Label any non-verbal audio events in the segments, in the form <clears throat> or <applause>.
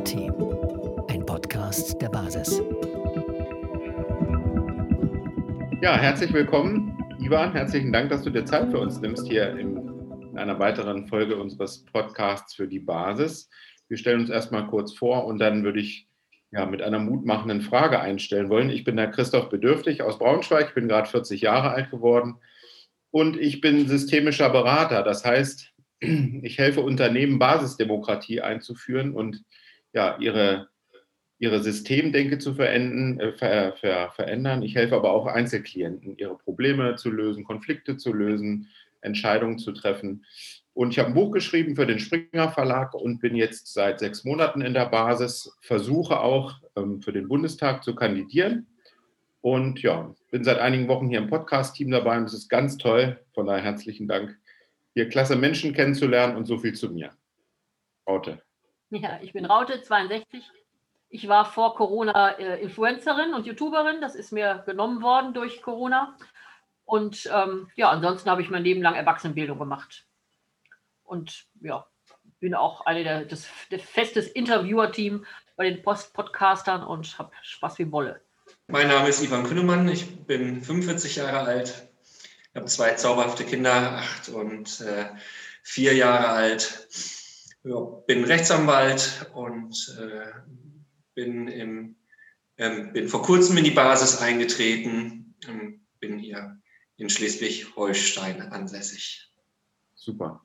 Basisdemokratie. Ein Podcast der Basis. Ja, herzlich willkommen, Ivan. Herzlichen Dank, dass du dir Zeit für uns nimmst hier in einer weiteren Folge unseres Podcasts für die Basis. Wir stellen uns erstmal kurz vor und dann würde ich ja, mit einer mutmachenden Frage einstellen wollen. Ich bin der Christoph Bedürftig aus Braunschweig, ich bin gerade 40 Jahre alt geworden und ich bin systemischer Berater. Das heißt, ich helfe Unternehmen, Basisdemokratie einzuführen und ja, ihre, ihre Systemdenke zu verenden, äh, ver, ver, verändern. Ich helfe aber auch Einzelklienten, ihre Probleme zu lösen, Konflikte zu lösen, Entscheidungen zu treffen. Und ich habe ein Buch geschrieben für den Springer Verlag und bin jetzt seit sechs Monaten in der Basis, versuche auch ähm, für den Bundestag zu kandidieren. Und ja, bin seit einigen Wochen hier im Podcast-Team dabei und es ist ganz toll. Von daher herzlichen Dank, hier klasse Menschen kennenzulernen und so viel zu mir. Raute. <laughs> Ja, ich bin Raute, 62. Ich war vor Corona äh, Influencerin und YouTuberin. Das ist mir genommen worden durch Corona. Und ähm, ja, ansonsten habe ich mein Leben lang Erwachsenenbildung gemacht und ja, bin auch eine der, das, der festes Interviewer-Team bei den Post-Podcastern und habe Spaß wie Wolle. Mein Name ist Ivan Kühnemann, ich bin 45 Jahre alt, habe zwei zauberhafte Kinder, acht und äh, vier Jahre alt. Ja, bin Rechtsanwalt und äh, bin, im, ähm, bin vor kurzem in die Basis eingetreten, ähm, bin hier in Schleswig-Holstein ansässig. Super.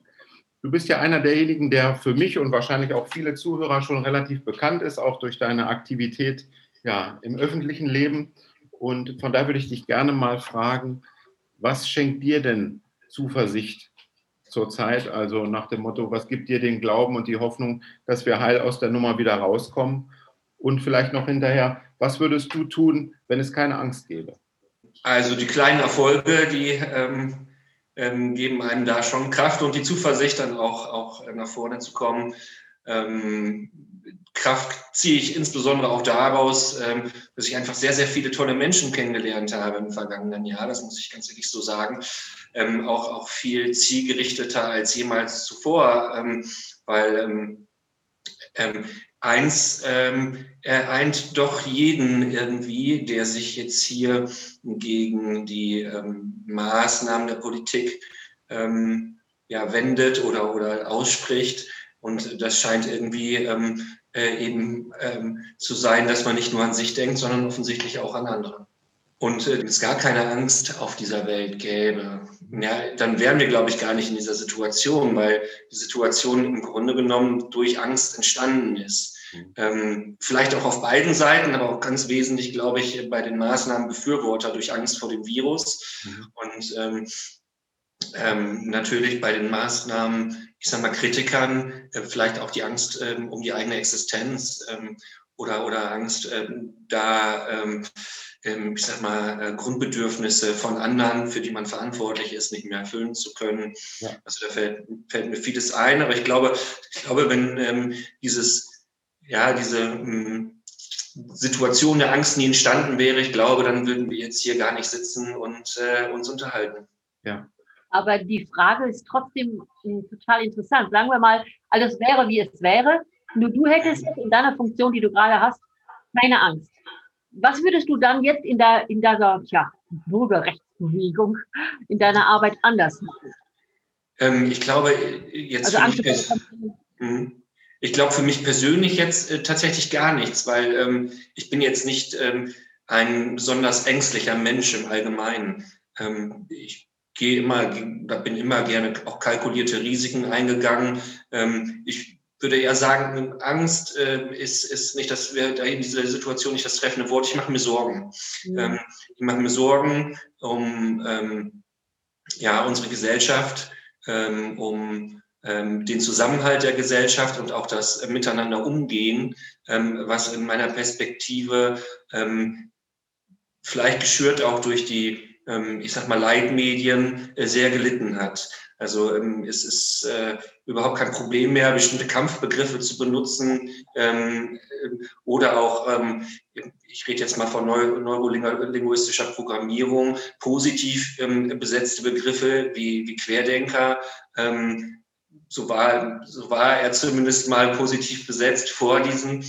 Du bist ja einer derjenigen, der für mich und wahrscheinlich auch viele Zuhörer schon relativ bekannt ist, auch durch deine Aktivität ja, im öffentlichen Leben. Und von daher würde ich dich gerne mal fragen, was schenkt dir denn Zuversicht zurzeit? Also nach dem Motto, was gibt dir den Glauben und die Hoffnung, dass wir heil aus der Nummer wieder rauskommen? Und vielleicht noch hinterher, was würdest du tun, wenn es keine Angst gäbe? Also die kleinen Erfolge, die ähm, ähm, geben einem da schon Kraft und die Zuversicht, dann auch, auch nach vorne zu kommen. Ähm, Kraft ziehe ich insbesondere auch daraus, ähm, dass ich einfach sehr, sehr viele tolle Menschen kennengelernt habe im vergangenen Jahr. Das muss ich ganz ehrlich so sagen. Ähm, auch, auch viel zielgerichteter als jemals zuvor, ähm, weil eins ereint doch jeden irgendwie, der sich jetzt hier gegen die Maßnahmen der Politik wendet oder, oder ausspricht. Und das scheint irgendwie äh, eben ähm, zu sein, dass man nicht nur an sich denkt, sondern offensichtlich auch an andere. Und äh, es gar keine Angst auf dieser Welt gäbe, ja, dann wären wir, glaube ich, gar nicht in dieser Situation, weil die Situation im Grunde genommen durch Angst entstanden ist. Mhm. Ähm, vielleicht auch auf beiden Seiten, aber auch ganz wesentlich, glaube ich, bei den Maßnahmen Befürworter durch Angst vor dem Virus mhm. und ähm, ähm, natürlich bei den Maßnahmen, ich sage mal, Kritikern, äh, vielleicht auch die Angst ähm, um die eigene Existenz ähm, oder, oder Angst, ähm, da, ich sag mal, äh, Grundbedürfnisse von anderen, für die man verantwortlich ist, nicht mehr erfüllen zu können. Ja. Also da fällt, fällt, mir vieles ein, aber ich glaube, ich glaube, wenn dieses ja, diese ähm, Situation der Angst nie entstanden wäre, ich glaube, dann würden wir jetzt hier gar nicht sitzen und äh, uns unterhalten. Ja. Aber die Frage ist trotzdem äh, total interessant. Sagen wir mal, alles wäre, wie es wäre. Nur du hättest in deiner Funktion, die du gerade hast, keine Angst. Was würdest du dann jetzt in, der, in dieser ja, Bürgerrechtsbewegung, in deiner Arbeit anders machen? Ähm, ich glaube, jetzt. Also Angst ich, mhm. Ich glaube für mich persönlich jetzt äh, tatsächlich gar nichts, weil ähm, ich bin jetzt nicht ähm, ein besonders ängstlicher Mensch im Allgemeinen. Ähm, ich gehe immer, da bin immer gerne auch kalkulierte Risiken eingegangen. Ähm, ich würde eher sagen, Angst äh, ist, ist nicht, dass wir da in dieser Situation nicht das treffende Wort. Ich mache mir Sorgen. Mhm. ich mache mir Sorgen um ähm, ja unsere Gesellschaft, ähm, um ähm, den Zusammenhalt der Gesellschaft und auch das Miteinander umgehen, ähm, was in meiner Perspektive ähm, vielleicht geschürt auch durch die, ich sag mal, Leitmedien äh, sehr gelitten hat. Also es ist äh, überhaupt kein Problem mehr, bestimmte Kampfbegriffe zu benutzen ähm, oder auch, ähm, ich rede jetzt mal von neu, neurolinguistischer Programmierung, positiv ähm, besetzte Begriffe wie, wie Querdenker so war, so war er zumindest mal positiv besetzt vor diesen,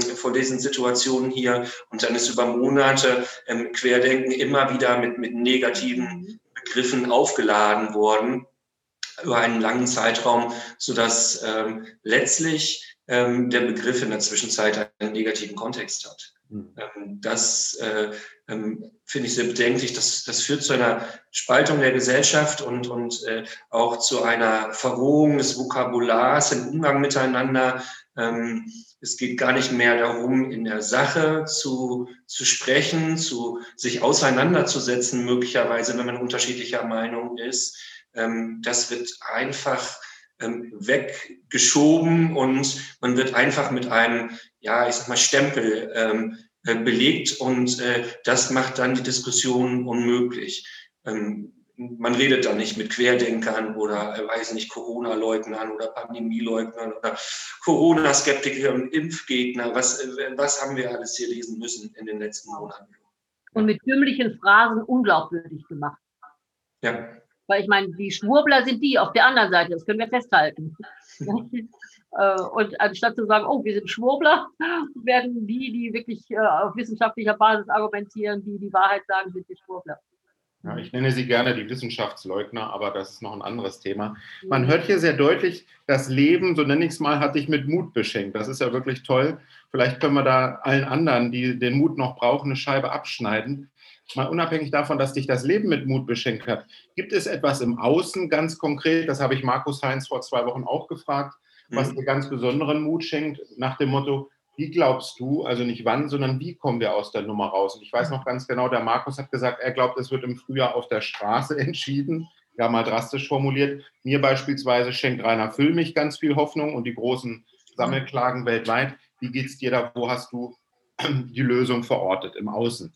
vor diesen Situationen hier. Und dann ist über Monate ähm, Querdenken immer wieder mit, mit negativen Begriffen aufgeladen worden über einen langen Zeitraum, sodass ähm, letztlich ähm, der Begriff in der Zwischenzeit einen negativen Kontext hat. Mhm. Ähm, das äh, ähm, finde ich sehr bedenklich. Das, das führt zu einer Spaltung der Gesellschaft und, und äh, auch zu einer Verrohung des Vokabulars im Umgang miteinander. Ähm, es geht gar nicht mehr darum, in der Sache zu, zu sprechen, zu sich auseinanderzusetzen, möglicherweise, wenn man unterschiedlicher Meinung ist. Ähm, das wird einfach ähm, weggeschoben und man wird einfach mit einem, ja, ich sag mal, Stempel ähm, äh, belegt und äh, das macht dann die Diskussion unmöglich. Ähm, man redet da nicht mit Querdenkern oder, äh, weiß nicht, Corona-Leugnern oder Pandemie-Leugnern oder Corona-Skeptiker und Impfgegner. Was, äh, was haben wir alles hier lesen müssen in den letzten Monaten? Und mit dümmlichen Phrasen unglaubwürdig gemacht. Ja. Weil ich meine, die Schwurbler sind die auf der anderen Seite, das können wir festhalten. <laughs> Äh, und anstatt zu sagen, oh, wir sind Schwurbler, <laughs> werden die, die wirklich äh, auf wissenschaftlicher Basis argumentieren, die die Wahrheit sagen, sind die Schwurbler. Ja, ich nenne sie gerne die Wissenschaftsleugner, aber das ist noch ein anderes Thema. Man hört hier sehr deutlich, das Leben, so nenne ich es mal, hat dich mit Mut beschenkt. Das ist ja wirklich toll. Vielleicht können wir da allen anderen, die den Mut noch brauchen, eine Scheibe abschneiden mal unabhängig davon, dass dich das Leben mit Mut beschenkt hat, gibt es etwas im Außen ganz konkret, das habe ich Markus Heinz vor zwei Wochen auch gefragt, was mhm. dir ganz besonderen Mut schenkt, nach dem Motto, wie glaubst du, also nicht wann, sondern wie kommen wir aus der Nummer raus? Und ich weiß noch ganz genau, der Markus hat gesagt, er glaubt, es wird im Frühjahr auf der Straße <laughs> entschieden, ja mal drastisch formuliert. Mir beispielsweise schenkt Rainer Füllmich ganz viel Hoffnung und die großen Sammelklagen weltweit. Wie geht es dir da? Wo hast du <clears throat> die Lösung verortet im Außen?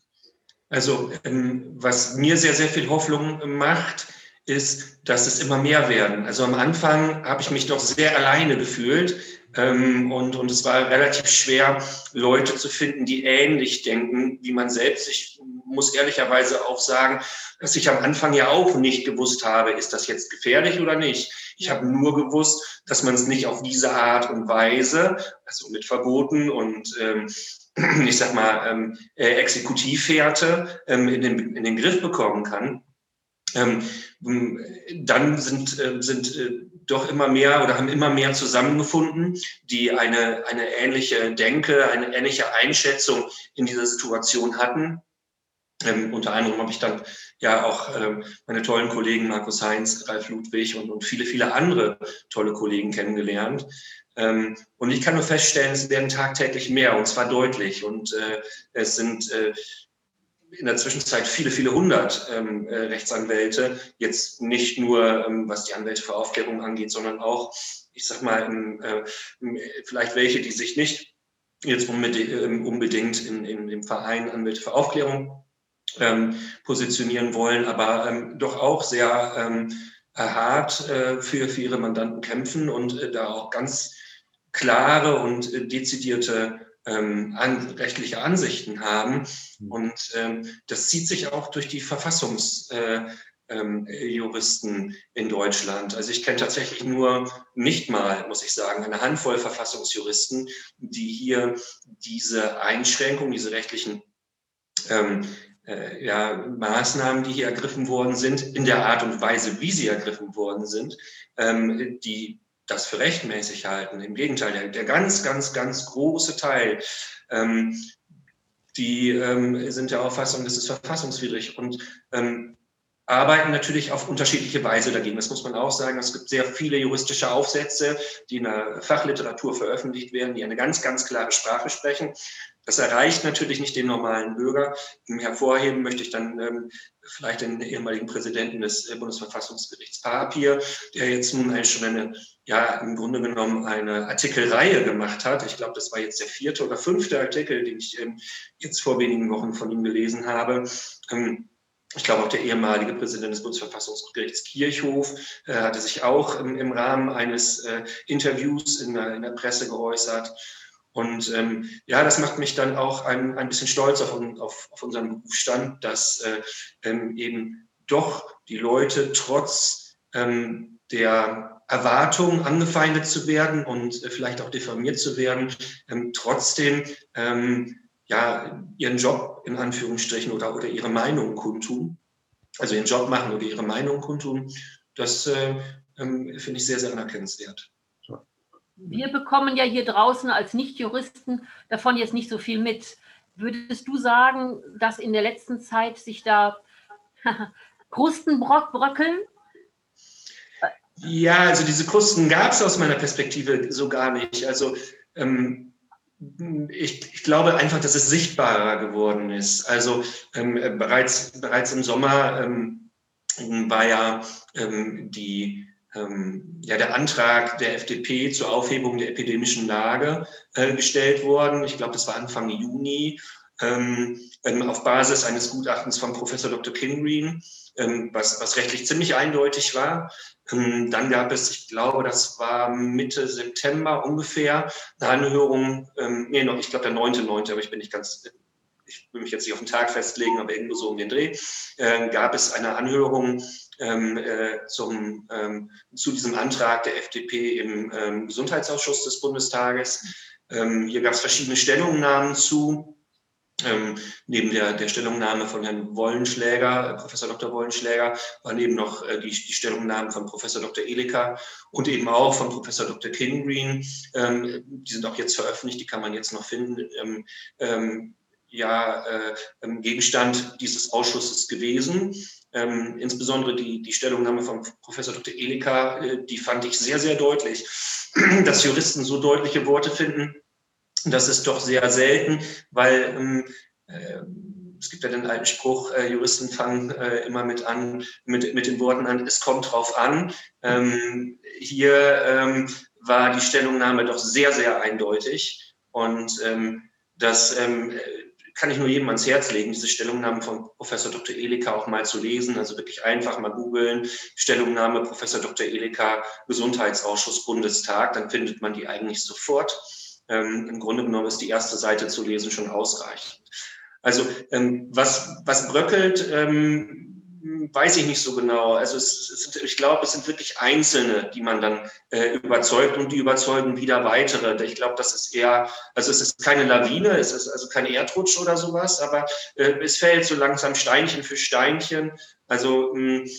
Also ähm, was mir sehr, sehr viel Hoffnung macht, ist, dass es immer mehr werden. Also am Anfang habe ich mich doch sehr alleine gefühlt ähm, und, und es war relativ schwer, Leute zu finden, die ähnlich denken wie man selbst. Ich muss ehrlicherweise auch sagen, dass ich am Anfang ja auch nicht gewusst habe, ist das jetzt gefährlich oder nicht. Ich habe nur gewusst, dass man es nicht auf diese Art und Weise, also mit Verboten und ähm, <clears throat> ich sag mal, ähm, äh, ähm, in, den, in den Griff bekommen kann, dann sind, äh, sind äh, doch immer mehr oder haben immer mehr zusammengefunden, die eine, eine ähnliche Denke, eine ähnliche Einschätzung in dieser Situation hatten. Ähm, unter anderem habe ich dann ja auch ähm, meine tollen Kollegen Markus Heinz, Ralf Ludwig und, und viele, viele andere tolle Kollegen kennengelernt. Ähm, und ich kann nur feststellen, es werden tagtäglich mehr und zwar deutlich. Und äh, es sind äh, in der Zwischenzeit viele, viele hundert ähm, äh, Rechtsanwälte, jetzt nicht nur ähm, was die Anwälte für Aufklärung angeht, sondern auch, ich sag mal, ähm, äh, vielleicht welche, die sich nicht jetzt unbedingt, ähm, unbedingt in, in dem Verein Anwälte für Aufklärung ähm, positionieren wollen, aber ähm, doch auch sehr ähm, hart äh, für, für ihre Mandanten kämpfen und äh, da auch ganz klare und äh, dezidierte ähm, an, rechtliche Ansichten haben. Mhm. Und ähm, das zieht sich auch durch die Verfassungsjuristen äh, ähm, in Deutschland. Also ich kenne tatsächlich nur nicht mal, muss ich sagen, eine Handvoll Verfassungsjuristen, die hier diese Einschränkungen, diese rechtlichen ähm, äh, ja, Maßnahmen, die hier ergriffen worden sind, in der Art und Weise, wie sie ergriffen worden sind, ähm, die das für rechtmäßig halten. Im Gegenteil, der, der ganz, ganz, ganz große Teil, ähm, die ähm, sind der Auffassung, das ist verfassungswidrig und ähm, arbeiten natürlich auf unterschiedliche Weise dagegen. Das muss man auch sagen. Es gibt sehr viele juristische Aufsätze, die in der Fachliteratur veröffentlicht werden, die eine ganz, ganz klare Sprache sprechen. Das erreicht natürlich nicht den normalen Bürger. Hervorheben möchte ich dann ähm, vielleicht den ehemaligen Präsidenten des äh, Bundesverfassungsgerichts Papier, der jetzt nun eigentlich schon eine, ja, im Grunde genommen eine Artikelreihe gemacht hat. Ich glaube, das war jetzt der vierte oder fünfte Artikel, den ich ähm, jetzt vor wenigen Wochen von ihm gelesen habe. Ähm, ich glaube, auch der ehemalige Präsident des Bundesverfassungsgerichts Kirchhoff äh, hatte sich auch im, im Rahmen eines äh, Interviews in der, in der Presse geäußert. Und ähm, ja, das macht mich dann auch ein, ein bisschen stolz auf, auf, auf unseren Berufsstand, dass äh, ähm, eben doch die Leute trotz ähm, der Erwartung, angefeindet zu werden und äh, vielleicht auch diffamiert zu werden, ähm, trotzdem ähm, ja, ihren Job in Anführungsstrichen oder, oder ihre Meinung kundtun, also ihren Job machen oder ihre Meinung kundtun, das äh, ähm, finde ich sehr, sehr anerkennenswert. Wir bekommen ja hier draußen als Nichtjuristen davon jetzt nicht so viel mit. Würdest du sagen, dass in der letzten Zeit sich da <laughs> Krusten bröckeln? Ja, also diese Krusten gab es aus meiner Perspektive so gar nicht. Also ähm, ich, ich, glaube einfach, dass es sichtbarer geworden ist. Also ähm, bereits, bereits im Sommer ähm, war ja ähm, die ähm, ja, der Antrag der FDP zur Aufhebung der epidemischen Lage äh, gestellt worden. Ich glaube, das war Anfang Juni ähm, ähm, auf Basis eines Gutachtens von Professor Dr. Kingreen, ähm, was, was rechtlich ziemlich eindeutig war. Ähm, dann gab es, ich glaube, das war Mitte September ungefähr, eine Anhörung, ähm, nee, noch, ich glaube der 9.9., aber ich bin nicht ganz ich will mich jetzt nicht auf den Tag festlegen, aber irgendwo so um den Dreh, äh, gab es eine Anhörung ähm, äh, zum, ähm, zu diesem Antrag der FDP im ähm, Gesundheitsausschuss des Bundestages. Ähm, hier gab es verschiedene Stellungnahmen zu. Ähm, neben der, der Stellungnahme von Herrn Wollenschläger, Professor Dr. Wollenschläger, waren eben noch äh, die, die Stellungnahmen von Professor Dr. Elika und eben auch von Professor Dr. Kingreen. Ähm, die sind auch jetzt veröffentlicht, die kann man jetzt noch finden. Ja, äh, Gegenstand dieses Ausschusses gewesen. Ähm, insbesondere die, die Stellungnahme von Professor Dr. Elika, äh, die fand ich sehr, sehr deutlich. <clears throat> Dass Juristen so deutliche Worte finden, das ist doch sehr selten, weil ähm, äh, es gibt ja den alten Spruch, äh, Juristen fangen äh, immer mit an, mit, mit den Worten an, es kommt drauf an. Ähm, hier ähm, war die Stellungnahme doch sehr, sehr eindeutig und ähm, das ähm, kann ich nur jedem ans Herz legen, diese Stellungnahme von Professor Dr. Elika auch mal zu lesen. Also wirklich einfach mal googeln. Stellungnahme Professor Dr. Elika, Gesundheitsausschuss Bundestag. Dann findet man die eigentlich sofort. Ähm, Im Grunde genommen ist die erste Seite zu lesen schon ausreichend. Also ähm, was, was bröckelt, ähm, weiß ich nicht so genau. Also es, es ich glaube, es sind wirklich Einzelne, die man dann äh, überzeugt und die überzeugen wieder weitere. Ich glaube, das ist eher, also es ist keine Lawine, es ist also kein Erdrutsch oder sowas, aber äh, es fällt so langsam Steinchen für Steinchen. Also hm,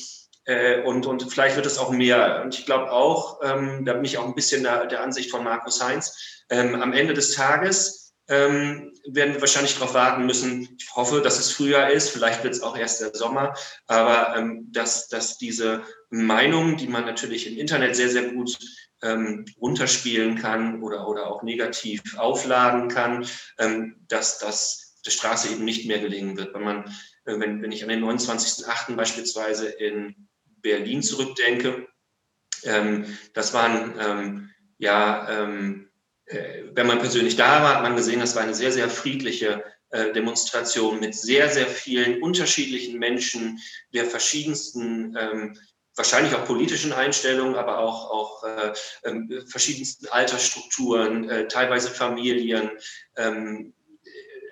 äh, und, und vielleicht wird es auch mehr. Und ich glaube auch, ähm, da bin ich auch ein bisschen der, der Ansicht von Markus Heinz, ähm, am Ende des Tages ähm, werden wir wahrscheinlich darauf warten müssen. Ich hoffe, dass es früher ist, vielleicht wird es auch erst der Sommer, aber ähm, dass, dass diese Meinung, die man natürlich im Internet sehr, sehr gut ähm, runterspielen kann oder, oder auch negativ aufladen kann, ähm, dass das der Straße eben nicht mehr gelingen wird. Wenn, man, äh, wenn, wenn ich an den 29.08. beispielsweise in Berlin zurückdenke, ähm, das waren ähm, ja wenn man persönlich da war, hat man gesehen, das war eine sehr, sehr friedliche äh, Demonstration mit sehr, sehr vielen unterschiedlichen Menschen der verschiedensten, ähm, wahrscheinlich auch politischen Einstellungen, aber auch, auch äh, äh, verschiedensten Altersstrukturen, äh, teilweise Familien. Ähm,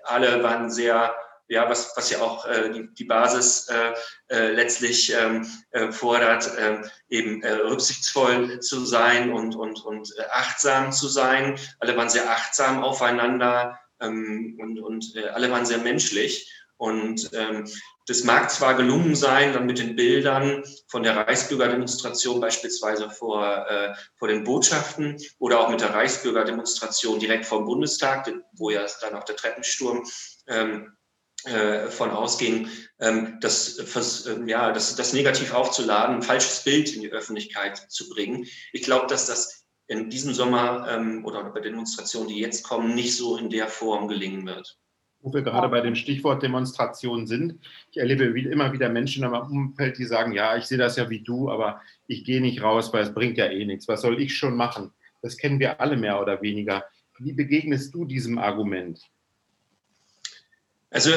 alle waren sehr ja, was, was ja auch äh, die, die Basis äh, äh, letztlich ähm, äh, fordert, äh, eben äh, rücksichtsvoll zu sein und, und, und äh, achtsam zu sein. Alle waren sehr achtsam aufeinander ähm, und, und äh, alle waren sehr menschlich. Und ähm, das mag zwar gelungen sein, dann mit den Bildern von der Reichsbürgerdemonstration beispielsweise vor, äh, vor den Botschaften oder auch mit der Reichsbürgerdemonstration direkt vom Bundestag, wo ja dann auch der Treppensturm ähm, äh, von ausging, ähm, das, ähm, ja, das, das negativ aufzuladen, ein falsches Bild in die Öffentlichkeit zu bringen. Ich glaube, dass das in diesem Sommer ähm, oder bei Demonstrationen, die jetzt kommen, nicht so in der Form gelingen wird. Wo wir gerade bei dem Stichwort Demonstration sind. Ich erlebe immer wieder Menschen in meinem Umfeld, die sagen, ja, ich sehe das ja wie du, aber ich gehe nicht raus, weil es bringt ja eh nichts. Was soll ich schon machen? Das kennen wir alle mehr oder weniger. Wie begegnest du diesem Argument? Also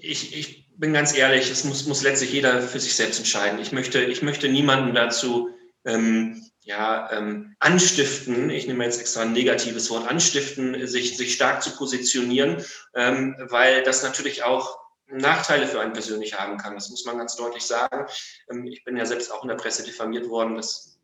ich, ich bin ganz ehrlich, es muss, muss letztlich jeder für sich selbst entscheiden. Ich möchte, ich möchte niemanden dazu ähm, ja, ähm, anstiften, ich nehme jetzt extra ein negatives Wort, anstiften, sich, sich stark zu positionieren, ähm, weil das natürlich auch Nachteile für einen persönlich haben kann. Das muss man ganz deutlich sagen. Ähm, ich bin ja selbst auch in der Presse diffamiert worden. Das,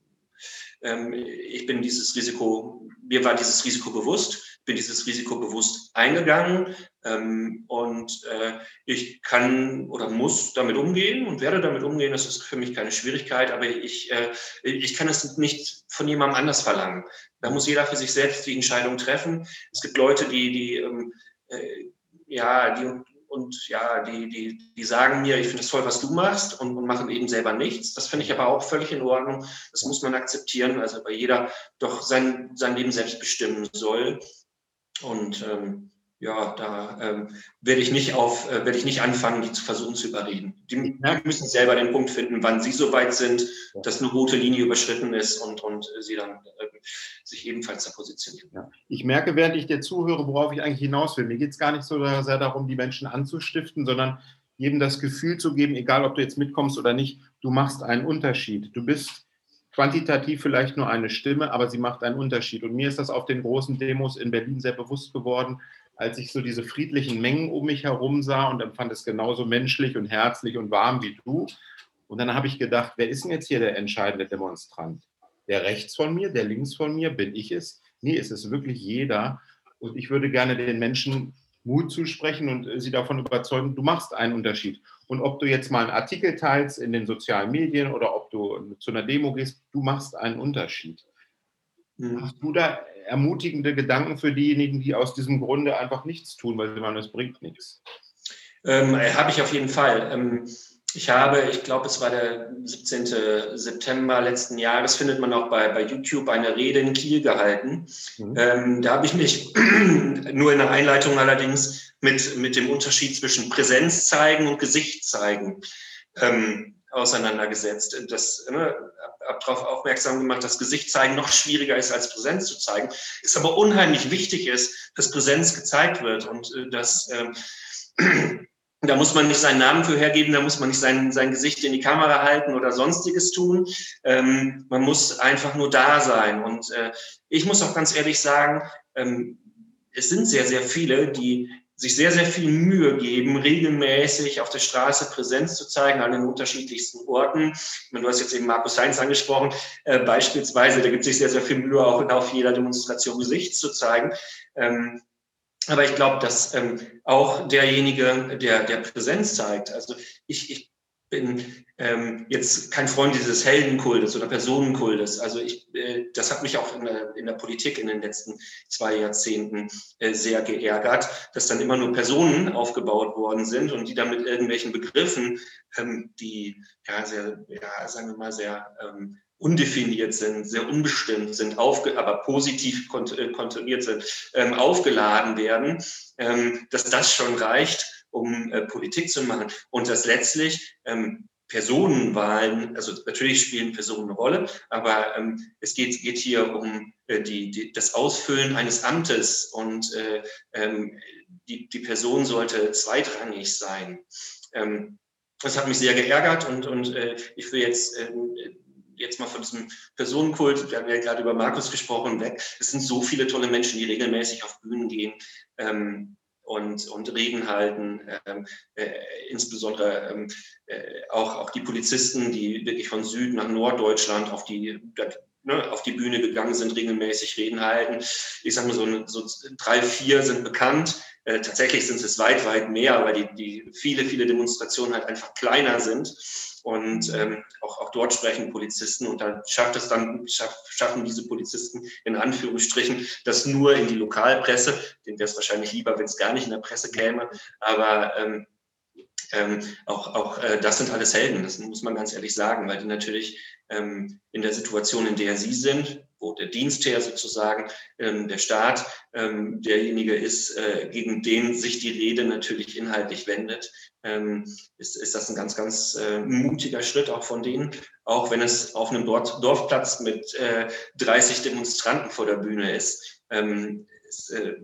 ähm, ich bin dieses Risiko, mir war dieses Risiko bewusst, bin dieses Risiko bewusst eingegangen ähm, und äh, ich kann oder muss damit umgehen und werde damit umgehen. Das ist für mich keine Schwierigkeit, aber ich, äh, ich kann es nicht von jemandem anders verlangen. Da muss jeder für sich selbst die Entscheidung treffen. Es gibt Leute, die, die äh, ja, die und ja, die, die, die sagen mir, ich finde es toll, was du machst und, und machen eben selber nichts. Das finde ich aber auch völlig in Ordnung. Das muss man akzeptieren, also weil jeder doch sein, sein Leben selbst bestimmen soll. Und ähm, ja, da ähm, werde ich nicht auf, äh, werde ich nicht anfangen, die zu versuchen zu überreden. Die, die, müssen selber den Punkt finden, wann sie so weit sind, dass eine rote Linie überschritten ist und, und sie dann äh, sich ebenfalls da positionieren. Ja. Ich merke, während ich dir zuhöre, worauf ich eigentlich hinaus will. Mir geht es gar nicht so sehr darum, die Menschen anzustiften, sondern jedem das Gefühl zu geben, egal ob du jetzt mitkommst oder nicht, du machst einen Unterschied. Du bist quantitativ vielleicht nur eine Stimme, aber sie macht einen Unterschied. Und mir ist das auf den großen Demos in Berlin sehr bewusst geworden, als ich so diese friedlichen Mengen um mich herum sah und empfand es genauso menschlich und herzlich und warm wie du. Und dann habe ich gedacht, wer ist denn jetzt hier der entscheidende Demonstrant? Der rechts von mir, der links von mir, bin ich es? Nee, es ist wirklich jeder. Und ich würde gerne den Menschen Mut zusprechen und sie davon überzeugen, du machst einen Unterschied. Und ob du jetzt mal einen Artikel teilst in den sozialen Medien oder ob du zu einer Demo gehst, du machst einen Unterschied. Mhm. Hast du da ermutigende Gedanken für diejenigen, die aus diesem Grunde einfach nichts tun, weil sie meinen, es bringt nichts? Ähm, äh, habe ich auf jeden Fall. Ähm, ich habe, ich glaube, es war der 17. September letzten Jahres, findet man auch bei, bei YouTube eine Rede in Kiel gehalten. Mhm. Ähm, da habe ich mich <clears throat> nur in der Einleitung allerdings mit, mit dem Unterschied zwischen Präsenz zeigen und Gesicht zeigen ähm, auseinandergesetzt. Das ne, habe darauf aufmerksam gemacht, dass Gesicht zeigen noch schwieriger ist als Präsenz zu zeigen. Es aber unheimlich wichtig ist, dass Präsenz gezeigt wird und äh, dass äh, <clears throat> da muss man nicht seinen Namen für hergeben, da muss man nicht sein, sein Gesicht in die Kamera halten oder sonstiges tun. Ähm, man muss einfach nur da sein. Und äh, ich muss auch ganz ehrlich sagen, ähm, es sind sehr, sehr viele, die sich sehr, sehr viel Mühe geben, regelmäßig auf der Straße Präsenz zu zeigen an den unterschiedlichsten Orten. Du hast jetzt eben Markus Heinz angesprochen, äh, beispielsweise, da gibt sich sehr, sehr viel Mühe, auch auf jeder Demonstration Gesicht zu zeigen. Ähm, aber ich glaube, dass ähm, auch derjenige, der, der Präsenz zeigt, also ich, ich bin ähm, jetzt kein Freund dieses Heldenkultes oder Personenkultes. Also ich, äh, das hat mich auch in der, in der Politik in den letzten zwei Jahrzehnten äh, sehr geärgert, dass dann immer nur Personen aufgebaut worden sind und die dann mit irgendwelchen Begriffen, ähm, die ja sehr, ja, sagen wir mal, sehr ähm, undefiniert sind, sehr unbestimmt sind, aufge aber positiv kont äh, kontrolliert sind, ähm, aufgeladen werden, ähm, dass das schon reicht, um äh, Politik zu machen und dass letztlich ähm, Personenwahlen, also natürlich spielen Personen eine Rolle, aber ähm, es geht, geht hier um äh, die, die, das Ausfüllen eines Amtes und äh, ähm, die, die Person sollte zweitrangig sein. Ähm, das hat mich sehr geärgert und, und äh, ich will jetzt äh, jetzt mal von diesem Personenkult, wir haben ja gerade über Markus gesprochen, weg. Es sind so viele tolle Menschen, die regelmäßig auf Bühnen gehen. Ähm, und, und Reden halten, ähm, äh, insbesondere ähm, äh, auch, auch die Polizisten, die wirklich von Süd nach Norddeutschland auf die, ne, auf die Bühne gegangen sind, regelmäßig Reden halten. Ich sage mal, so, so drei, vier sind bekannt. Äh, tatsächlich sind es weit, weit mehr, weil die, die viele, viele Demonstrationen halt einfach kleiner sind. Und ähm, auch, auch dort sprechen Polizisten und dann schafft es dann, schaff, schaffen diese Polizisten in Anführungsstrichen das nur in die Lokalpresse. Denen wäre es wahrscheinlich lieber, wenn es gar nicht in der Presse käme. Aber ähm, ähm, auch, auch äh, das sind alles Helden, das muss man ganz ehrlich sagen, weil die natürlich ähm, in der Situation, in der sie sind, wo der Dienstherr sozusagen, ähm, der Staat, ähm, derjenige ist, äh, gegen den sich die Rede natürlich inhaltlich wendet, ähm, ist, ist das ein ganz, ganz äh, mutiger Schritt auch von denen, auch wenn es auf einem Dorf, Dorfplatz mit äh, 30 Demonstranten vor der Bühne ist. Ähm, ist, äh,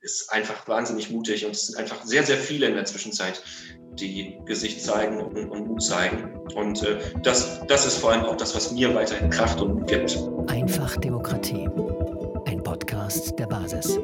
ist einfach wahnsinnig mutig und es sind einfach sehr, sehr viele in der Zwischenzeit, die Gesicht zeigen und, und Mut zeigen. Und äh, das, das ist vor allem auch das, was mir weiterhin Kraft und Mut gibt. Einfach Demokratie. Ein Podcast der Basis.